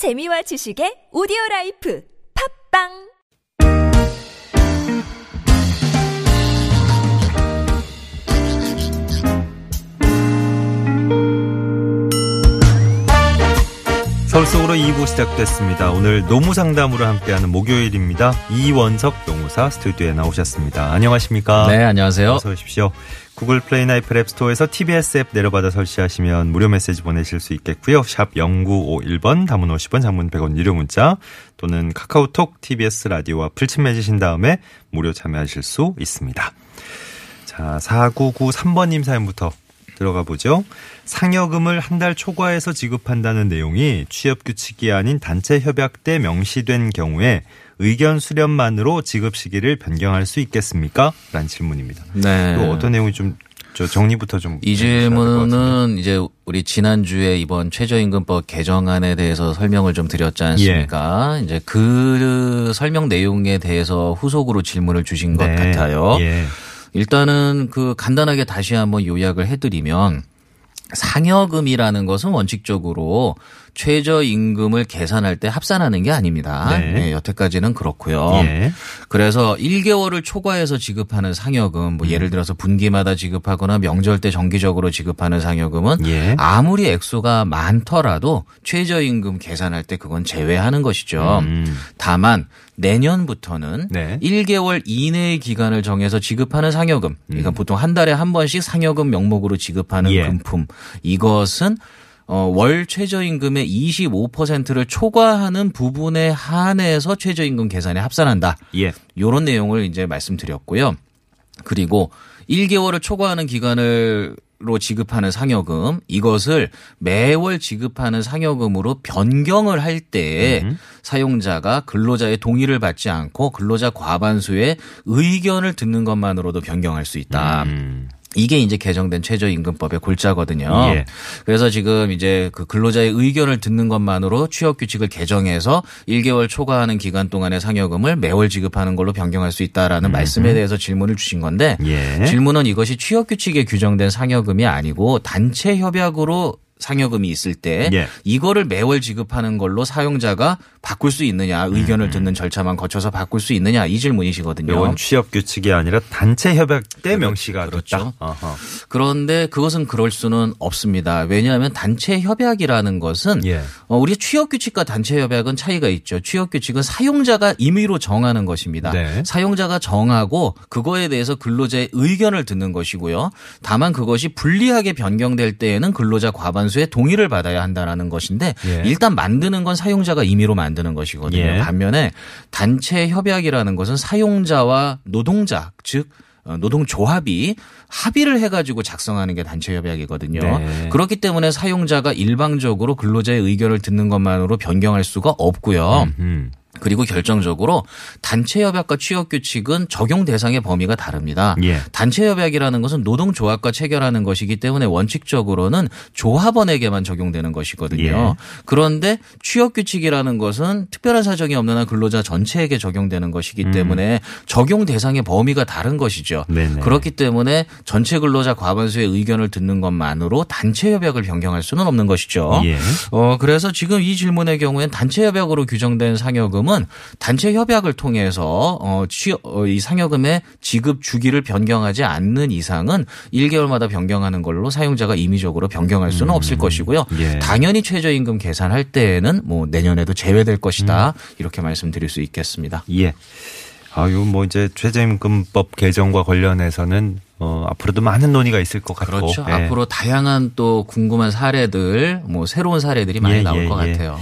재미와 지식의 오디오 life 팟빵 서울 속으로 2부 시작됐습니다. 오늘 노무 상담으로 함께하는 목요일입니다. 이원석 노무사 스튜디오에 나오셨습니다. 안녕하십니까? 네, 안녕하세요. 어서 오십시오. Google Play나 Apple App Store에서 TBS 앱 내려받아 설치하시면 무료 메시지 보내실 수 있겠고요. 샵 0951번 담은 50원 장문 100원 유료 문자 또는 카카오톡 TBS 라디오와 풀침 맺으신 다음에 무료 참여하실 수 있습니다. 자, 4993번님 사연부터 들어가 보죠. 상여금을 한 달 초과해서 지급한다는 내용이 취업 규칙이 아닌 단체 협약 때 명시된 경우에 의견 수렴만으로 지급 시기를 변경할 수 있겠습니까? 라는 질문입니다. 네. 또 어떤 내용이 좀저 정리부터 좀 이. 질문은 이제 우리 지난주에 이번 최저임금법 개정안에 대해서 설명을 좀 드렸지 않습니까? 예. 이제 그 설명 내용에 대해서 후속으로 질문을 주신 것 네. 같아요. 예. 일단은 그 간단하게 다시 한번 요약을 해드리면 상여금이라는 것은 원칙적으로 최저임금을 계산할 때 합산하는 게 아닙니다. 네. 네, 여태까지는 그렇고요. 예. 그래서 1개월을 초과해서 지급하는 상여금, 음. 뭐 예를 들어서 분기마다 지급하거나 명절 때 정기적으로 지급하는 상여금은 예. 아무리 액수가 많더라도 최저임금 계산할 때 그건 제외하는 것이죠. 음. 다만 내년부터는 네. 1개월 이내의 기간을 정해서 지급하는 상여금, 그러니까 보통 한 달에 한 번씩 상여금 명목으로 지급하는 음. 예. 금품, 이것은 어, 월 최저임금의 25%를 초과하는 부분에 한해서 최저임금 계산에 합산한다. 예. 요런 내용을 이제 말씀드렸고요. 그리고 1개월을 초과하는 기간을 로 지급하는 상여금 이것을 매월 지급하는 상여금으로 변경을 할때 사용자가 근로자의 동의를 받지 않고 근로자 과반수의 의견을 듣는 것만으로도 변경할 수 있다. 음. 이게 이제 개정된 최저임금법의 골자거든요. 예. 그래서 지금 이제 그 근로자의 의견을 듣는 것만으로 취업 규칙을 개정해서 1개월 초과하는 기간 동안의 상여금을 매월 지급하는 걸로 변경할 수 있다라는 말씀에 대해서 질문을 주신 건데 예. 질문은 이것이 취업 규칙에 규정된 상여금이 아니고 단체 협약으로 상여금이 있을 때 예. 이거를 매월 지급하는 걸로 사용자가 바꿀 수 있느냐 의견을 듣는 절차만 거쳐서 바꿀 수 있느냐 이 질문이시거든요. 이건 취업 규칙이 아니라 단체 협약 때 명시가 그렇죠. 됐다. 어허. 그런데 그것은 그럴 수는 없습니다. 왜냐하면 단체 협약이라는 것은 예. 어, 우리 취업 규칙과 단체 협약은 차이가 있죠. 취업 규칙은 사용자가 임의로 정하는 것입니다. 네. 사용자가 정하고 그거에 대해서 근로자의 의견을 듣는 것이고요. 다만 그것이 불리하게 변경될 때에는 근로자 과반 수의 동의를 받아야 한다라는 것인데 예. 일단 만드는 건 사용자가 임의로 만드는 것이거든요. 예. 반면에 단체 협약이라는 것은 사용자와 노동자 즉 어, 노동조합이 합의를 해가지고 작성하는 게 단체 협약이거든요. 네. 그렇기 때문에 사용자가 일방적으로 근로자의 의견을 듣는 것만으로 변경할 수가 없고요. 음. 그리고 결정적으로 단체 협약과 취업 규칙은 적용 대상의 범위가 다릅니다. 예. 단체 협약이라는 것은 노동 조합과 체결하는 것이기 때문에 원칙적으로는 조합원에게만 적용되는 것이거든요. 예. 그런데 취업 규칙이라는 것은 특별한 사정이 없는 한 근로자 전체에게 적용되는 것이기 때문에 적용 대상의 범위가 다른 것이죠. 음. 네네. 그렇기 때문에 전체 근로자 과반수의 의견을 듣는 것만으로 단체 협약을 변경할 수는 없는 것이죠. 예. 어, 그래서 지금 이 질문의 경우엔 단체 협약으로 규정된 상여금 은 단체 협약을 통해서 어, 취, 어, 이 상여금의 지급 주기를 변경하지 않는 이상은 1개월마다 변경하는 걸로 사용자가 임의적으로 변경할 수는 없을 것이고요. 예. 당연히 최저임금 계산할 때에는 뭐 내년에도 제외될 것이다. 이렇게 말씀드릴 수 있겠습니다. 예. 아유, 뭐 이제 최저임금법 개정과 관련해서는 어, 앞으로도 많은 논의가 있을 것 같고. 그렇죠. 예. 앞으로 다양한 또 궁금한 사례들, 뭐 새로운 사례들이 많이 예, 나올 예, 것 예. 같아요.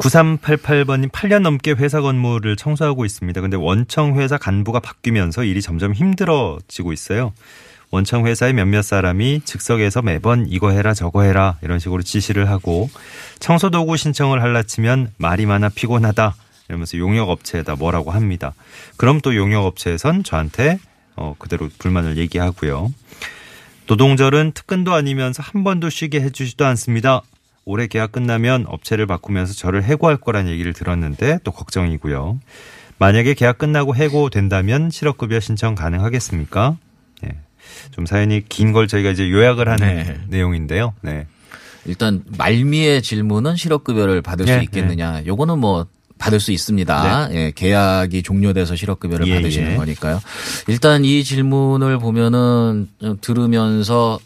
9388번님 8년 넘게 회사 건물을 청소하고 있습니다. 근데 원청 회사 간부가 바뀌면서 일이 점점 힘들어지고 있어요. 원청 회사의 몇몇 사람이 즉석에서 매번 이거 해라 저거 해라 이런 식으로 지시를 하고 청소 도구 신청을 할라 치면 말이 많아 피곤하다 이러면서 용역 업체에다 뭐라고 합니다. 그럼 또 용역 업체에선 저한테 어 그대로 불만을 얘기하고요. 노동절은 특근도 아니면서 한 번도 쉬게 해주지도 않습니다. 올해 계약 끝나면 업체를 바꾸면서 저를 해고할 거란 얘기를 들었는데 또 걱정이고요. 만약에 계약 끝나고 해고된다면 실업급여 신청 가능하겠습니까? 예. 좀 사연이 긴 걸 저희가 이제 요약을 하는 네. 내용인데요. 네. 일단 말미의 질문은 실업급여를 받을 네, 수 있겠느냐. 요거는 뭐 받을 수 있습니다. 예, 계약이 종료돼서 실업급여를 예, 받으시는 예. 거니까요. 일단 이 질문을 보면은 좀 들으면서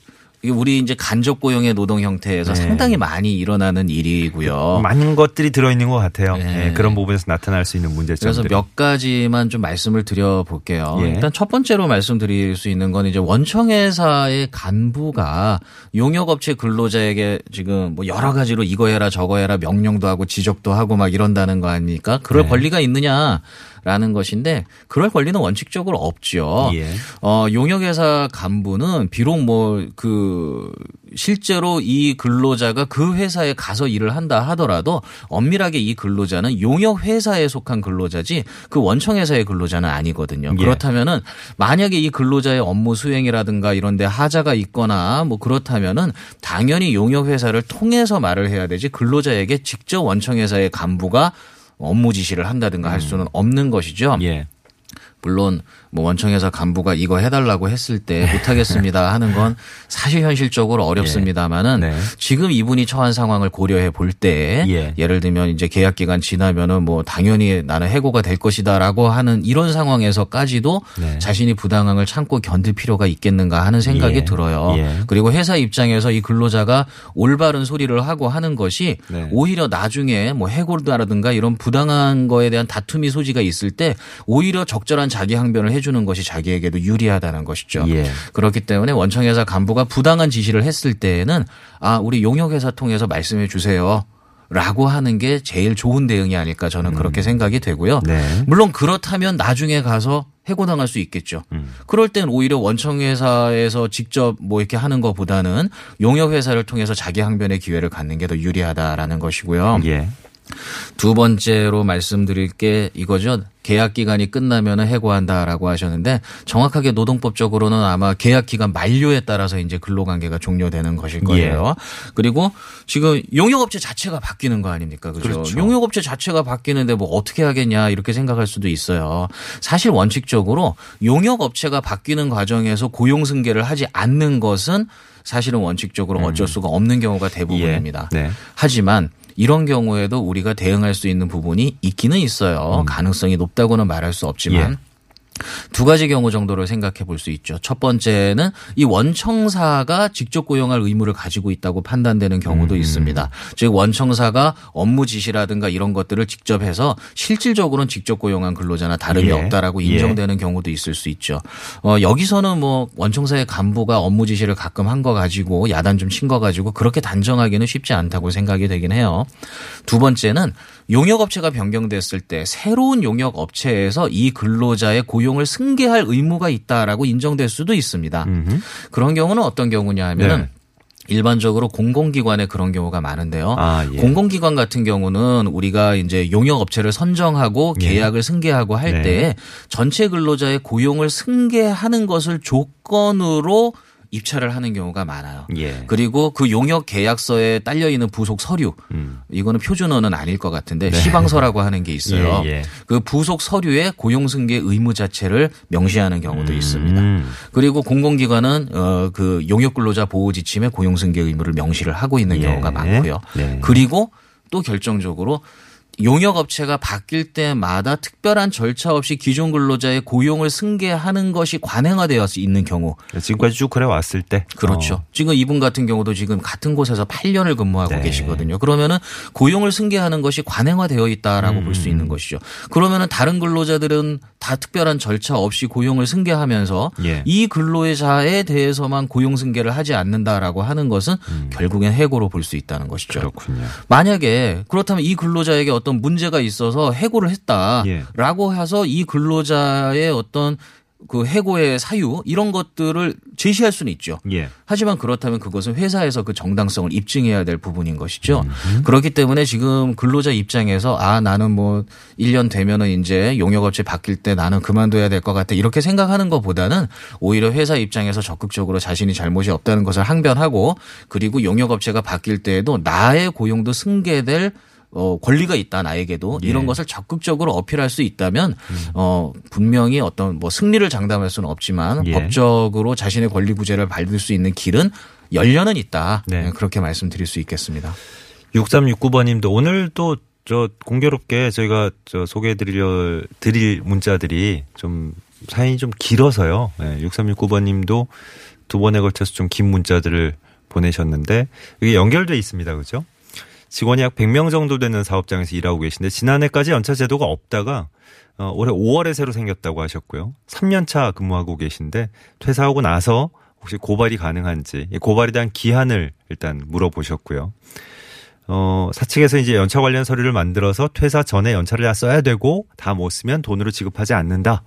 이게 우리 이제 간접 고용의 노동 형태에서 네. 상당히 많이 일어나는 일이고요. 많은 것들이 들어있는 것 같아요. 네. 예, 그런 부분에서 나타날 수 있는 그래서 문제점들. 몇 가지만 좀 말씀을 드려볼게요. 예. 일단 첫 번째로 말씀드릴 수 있는 건 이제 원청회사의 간부가 용역업체 근로자에게 지금 뭐 여러 가지로 이거 해라 저거 해라 명령도 하고 지적도 하고 막 이런다는 거 아닙니까? 그럴 네. 권리가 있느냐 라는 것인데 그럴 권리는 원칙적으로 없죠. 예. 어, 용역회사 간부는 비록 뭐 그 실제로 이 근로자가 그 회사에 가서 일을 한다 하더라도 엄밀하게 이 근로자는 용역회사에 속한 근로자지 그 원청회사의 근로자는 아니거든요. 예. 그렇다면은 만약에 이 근로자의 업무 수행이라든가 이런 데 하자가 있거나 뭐 그렇다면은 당연히 용역회사를 통해서 말을 해야 되지 근로자에게 직접 원청회사의 간부가 업무 지시를 한다든가 할 수는 없는 것이죠. 예. 물론 뭐 원청회사 간부가 이거 해달라고 했을 때 못하겠습니다 하는 건 사실 현실적으로 어렵습니다만은 네. 지금 이분이 처한 상황을 고려해 볼때 예. 예를 들면 이제 계약 기간 지나면은 뭐 당연히 나는 해고가 될 것이다라고 하는 이런 상황에서까지도 네. 자신이 부당함을 참고 견딜 필요가 있겠는가 하는 생각이 예. 들어요. 예. 그리고 회사 입장에서 이 근로자가 올바른 소리를 하고 하는 것이 네. 오히려 나중에 뭐 해고라든가 이런 부당한 거에 대한 다툼이 소지가 있을 때 오히려 적절한 자기 항변을 해 주는 것이 자기에게도 유리하다는 것이죠. 예. 그렇기 때문에 원청회사 간부가 부당한 지시를 했을 때에는 아 우리 용역회사 통해서 말씀해 주세요. 라고 하는 게 제일 좋은 대응이 아닐까 저는 그렇게 생각이 되고요. 음. 네. 물론 그렇다면 나중에 가서 해고당할 수 있겠죠. 음. 그럴 땐 오히려 원청회사에서 직접 뭐 이렇게 하는 것보다는 용역회사를 통해서 자기 항변의 기회를 갖는 게 더 유리하다라는 것이고요. 예. 두 번째로 말씀드릴 게 이거죠. 계약 기간이 끝나면 해고한다라고 하셨는데 정확하게 노동법적으로는 아마 계약 기간 만료에 따라서 이제 근로관계가 종료되는 것일 거예요. 그리고 지금 용역업체 자체가 바뀌는 거 아닙니까? 그죠? 그렇죠. 용역업체 자체가 바뀌는데 뭐 어떻게 하겠냐 이렇게 생각할 수도 있어요. 사실 원칙적으로 용역업체가 바뀌는 과정에서 고용 승계를 하지 않는 것은 사실은 원칙적으로 어쩔 수가 없는 경우가 대부분입니다. 예. 네. 하지만 이런 경우에도 우리가 대응할 수 있는 부분이 있기는 있어요. 가능성이 높다고는 말할 수 없지만 예. 두 가지 경우 정도를 생각해 볼 수 있죠. 첫 번째는 이 원청사가 직접 고용할 의무를 가지고 있다고 판단되는 음. 경우도 있습니다. 즉 원청사가 업무 지시라든가 이런 것들을 직접 해서 실질적으로는 직접 고용한 근로자나 다름이 예. 없다라고 예. 인정되는 경우도 있을 수 있죠. 어, 여기서는 뭐 원청사의 간부가 업무 지시를 가끔 한 거 가지고 야단 좀 친 거 가지고 그렇게 단정하기는 쉽지 않다고 생각이 되긴 해요. 두 번째는 용역업체가 변경됐을 때 새로운 용역업체에서 이 근로자의 고용 을 승계할 의무가 있다라고 인정될 수도 있습니다. 음흠. 그런 경우는 어떤 경우냐 하면은 네. 일반적으로 공공기관에 그런 경우가 많은데요. 아, 예. 공공기관 같은 경우는 우리가 이제 용역업체를 선정하고 예. 계약을 승계하고 할 네. 때 전체 근로자의 고용을 승계하는 것을 조건으로 입찰을 하는 경우가 많아요. 예. 그리고 그 용역 계약서에 딸려 있는 부속 서류 음. 이거는 표준어는 아닐 것 같은데 시방서라고 하는 게 있어요. 네. 예, 예. 그 부속 서류에 고용 승계 의무 자체를 명시하는 경우도 있습니다. 음. 그리고 공공기관은 어그 용역 근로자 보호 지침에 고용 승계 의무를 명시를 하고 있는 예. 경우가 많고요. 네. 그리고 또 결정적으로 용역 업체가 바뀔 때마다 특별한 절차 없이 기존 근로자의 고용을 승계하는 것이 관행화되어 있는 경우 지금까지 쭉 그래 왔을 때. 그렇죠. 어. 지금 이분 같은 경우도 지금 같은 곳에서 8년을 근무하고 네. 계시거든요. 그러면은 고용을 승계하는 것이 관행화되어 있다라고 볼 음. 수 있는 것이죠. 그러면은 다른 근로자들은 다 특별한 절차 없이 고용을 승계하면서 예. 이 근로자에 대해서만 고용 승계를 하지 않는다라고 하는 것은 결국엔 해고로 볼 수 있다는 것이죠. 음. 그렇군요. 만약에 그렇다면 이 근로자에게 어떤 문제가 있어서 해고를 예. 했다라고 해서 이 근로자의 어떤 그 해고의 사유 이런 것들을 제시할 수는 있죠. 예. 하지만 그렇다면 그것은 회사에서 그 정당성을 입증해야 될 부분인 것이죠. 음. 그렇기 때문에 지금 근로자 입장에서 아 나는 뭐 1년 되면은 이제 용역업체 바뀔 때 나는 그만둬야 될 것 같아 이렇게 생각하는 것보다는 오히려 회사 입장에서 적극적으로 자신이 잘못이 없다는 것을 항변하고 그리고 용역업체가 바뀔 때에도 나의 고용도 승계될 어, 권리가 있다 나에게도 예. 이런 것을 적극적으로 어필할 수 있다면 어, 분명히 어떤 뭐 승리를 장담할 수는 없지만 예. 법적으로 자신의 권리 구제를 받을 수 있는 길은 열려는 있다. 네. 네, 그렇게 말씀드릴 수 있겠습니다. 6369번님도 오늘 또저 공교롭게 저희가 저 소개해 드릴 드릴 문자들이 좀 사연이 좀 길어서요. 네, 6369번님도 두 번에 걸쳐서 좀 긴 문자들을 보내셨는데 이게 연결돼 있습니다. 그죠? 직원이 약 100명 정도 되는 사업장에서 일하고 계신데 지난해까지 연차 제도가 없다가 어, 올해 5월에 새로 생겼다고 하셨고요. 3년차 근무하고 계신데 퇴사하고 나서 혹시 고발이 가능한지 이 고발에 대한 기한을 일단 물어보셨고요. 어, 사측에서 이제 연차 관련 서류를 만들어서 퇴사 전에 연차를 다 써야 되고 다 못 쓰면 돈으로 지급하지 않는다.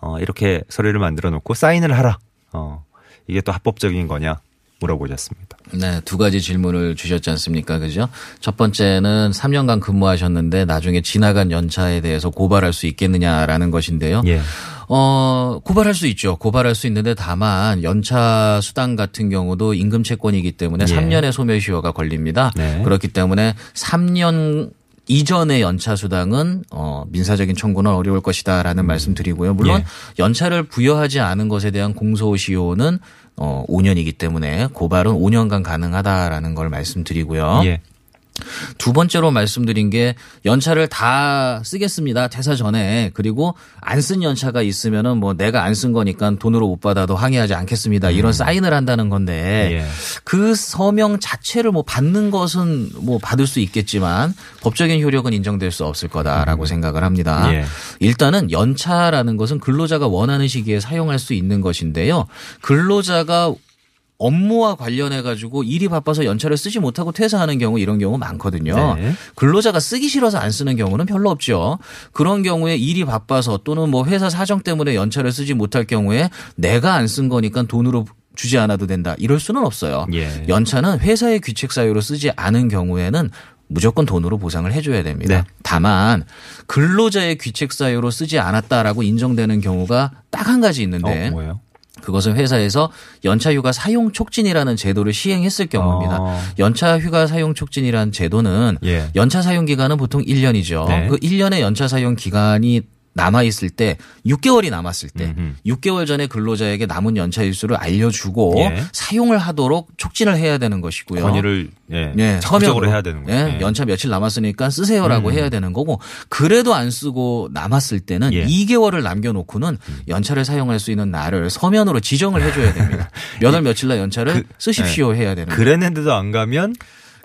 어, 이렇게 서류를 만들어 놓고 사인을 하라. 어, 이게 또 합법적인 거냐 물어보셨습니다. 네, 두 가지 질문을 주셨지 않습니까? 그죠? 첫 번째는 3년간 근무하셨는데 나중에 지나간 연차에 대해서 고발할 수 있겠느냐라는 것인데요. 예. 어, 고발할 수 있죠. 고발할 수 있는데 다만 연차 수당 같은 경우도 임금 채권이기 때문에 예. 3년의 소멸시효가 걸립니다. 네. 그렇기 때문에 3년 이전의 연차 수당은 어 민사적인 청구는 어려울 것이다라는 말씀 드리고요. 물론 예. 연차를 부여하지 않은 것에 대한 공소시효는 어 5년이기 때문에 고발은 5년간 가능하다라는 걸 말씀드리고요. 예. 두 번째로 말씀드린 게 연차를 다 쓰겠습니다. 퇴사 전에. 그리고 안 쓴 연차가 있으면은 뭐 내가 안 쓴 거니까 돈으로 못 받아도 항의하지 않겠습니다. 이런 사인을 한다는 건데 예. 그 서명 자체를 뭐 받는 것은 뭐 받을 수 있겠지만 법적인 효력은 인정될 수 없을 거다라고 생각을 합니다. 예. 일단은 연차라는 것은 근로자가 원하는 시기에 사용할 수 있는 것인데요. 근로자가 업무와 관련해 가지고 일이 바빠서 연차를 쓰지 못하고 퇴사하는 경우 이런 경우 많거든요. 네. 근로자가 쓰기 싫어서 안 쓰는 경우는 별로 없죠. 그런 경우에 일이 바빠서 또는 뭐 회사 사정 때문에 연차를 쓰지 못할 경우에 내가 안 쓴 거니까 돈으로 주지 않아도 된다. 이럴 수는 없어요. 예. 연차는 회사의 귀책 사유로 쓰지 않은 경우에는 무조건 돈으로 보상을 해줘야 됩니다. 네. 다만 근로자의 귀책 사유로 쓰지 않았다라고 인정되는 경우가 딱 한 가지 있는데 어? 그것은 회사에서 연차 휴가 사용 촉진이라는 제도를 시행했을 경우입니다. 어. 연차 휴가 사용 촉진이라는 제도는 예. 연차 사용 기간은 보통 1년이죠. 네. 그 1년의 연차 사용 기간이 남아 있을 때 6개월이 남았을 때 음흠. 6개월 전에 근로자에게 남은 연차 일수를 알려주고 예. 사용을 하도록 촉진을 해야 되는 것이고요. 권유를 예, 예, 적극적으로 서명으로. 해야 되는 거예요. 예, 연차 며칠 남았으니까 쓰세요라고 해야 되는 거고 그래도 안 쓰고 남았을 때는 예. 2개월을 남겨놓고는 연차를 사용할 수 있는 날을 서면으로 지정을 해줘야 됩니다. 몇 월 며칠 날 연차를 쓰십시오 해야 되는 거예요. 그랬는데도 안 가면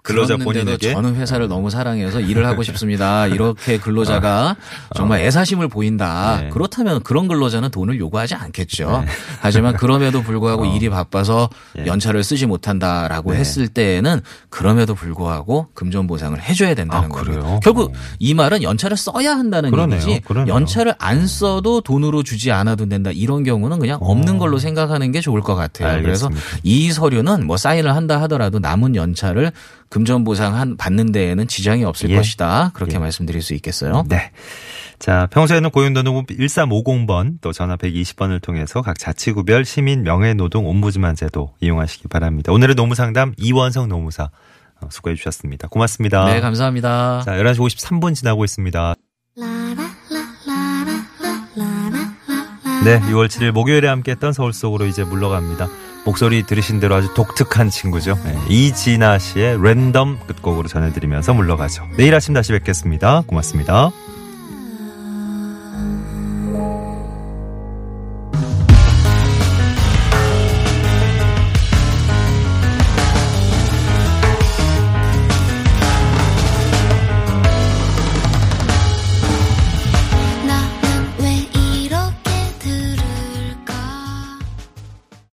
근로자 본인에게 저는 회사를 너무 사랑해서 일을 하고 싶습니다. 이렇게 근로자가 정말 애사심을 보인다. 어. 네. 그렇다면 그런 근로자는 돈을 요구하지 않겠죠. 하지만 그럼에도 불구하고 일이 바빠서 예. 연차를 쓰지 못한다라고 네. 했을 때에는 그럼에도 불구하고 금전 보상을 해줘야 된다는 아. 그래요? 결국 어. 이 말은 연차를 써야 한다는 그러네요. 얘기지 그러네요. 연차를 안 써도 돈으로 주지 않아도 된다. 이런 경우는 그냥 없는 걸로 생각하는 게 좋을 것 같아요. 그래서 어. 알겠습니다. 이 서류는 뭐 사인을 한다 하더라도 남은 연차를 금전 보상 받는 데에는 지장이 없을 예. 것이다. 그렇게 예. 말씀드릴 수 있겠어요. 네. 자, 평소에는 고용노동부 1350번 또 전화 120번을 통해서 각 자치구별 시민 명예노동 옴부즈만 제도 이용하시기 바랍니다. 오늘의 노무상담 이원성 노무사 어, 수고해 주셨습니다. 고맙습니다. 네, 감사합니다. 자, 11시 53분 지나고 있습니다. 네, 6월 7일 목요일에 함께했던 서울 속으로 이제 물러갑니다. 목소리 들으신 대로 아주 독특한 친구죠. 네, 이진아 씨의 랜덤 끝곡으로 전해드리면서 물러가죠. 내일 아침 다시 뵙겠습니다. 고맙습니다.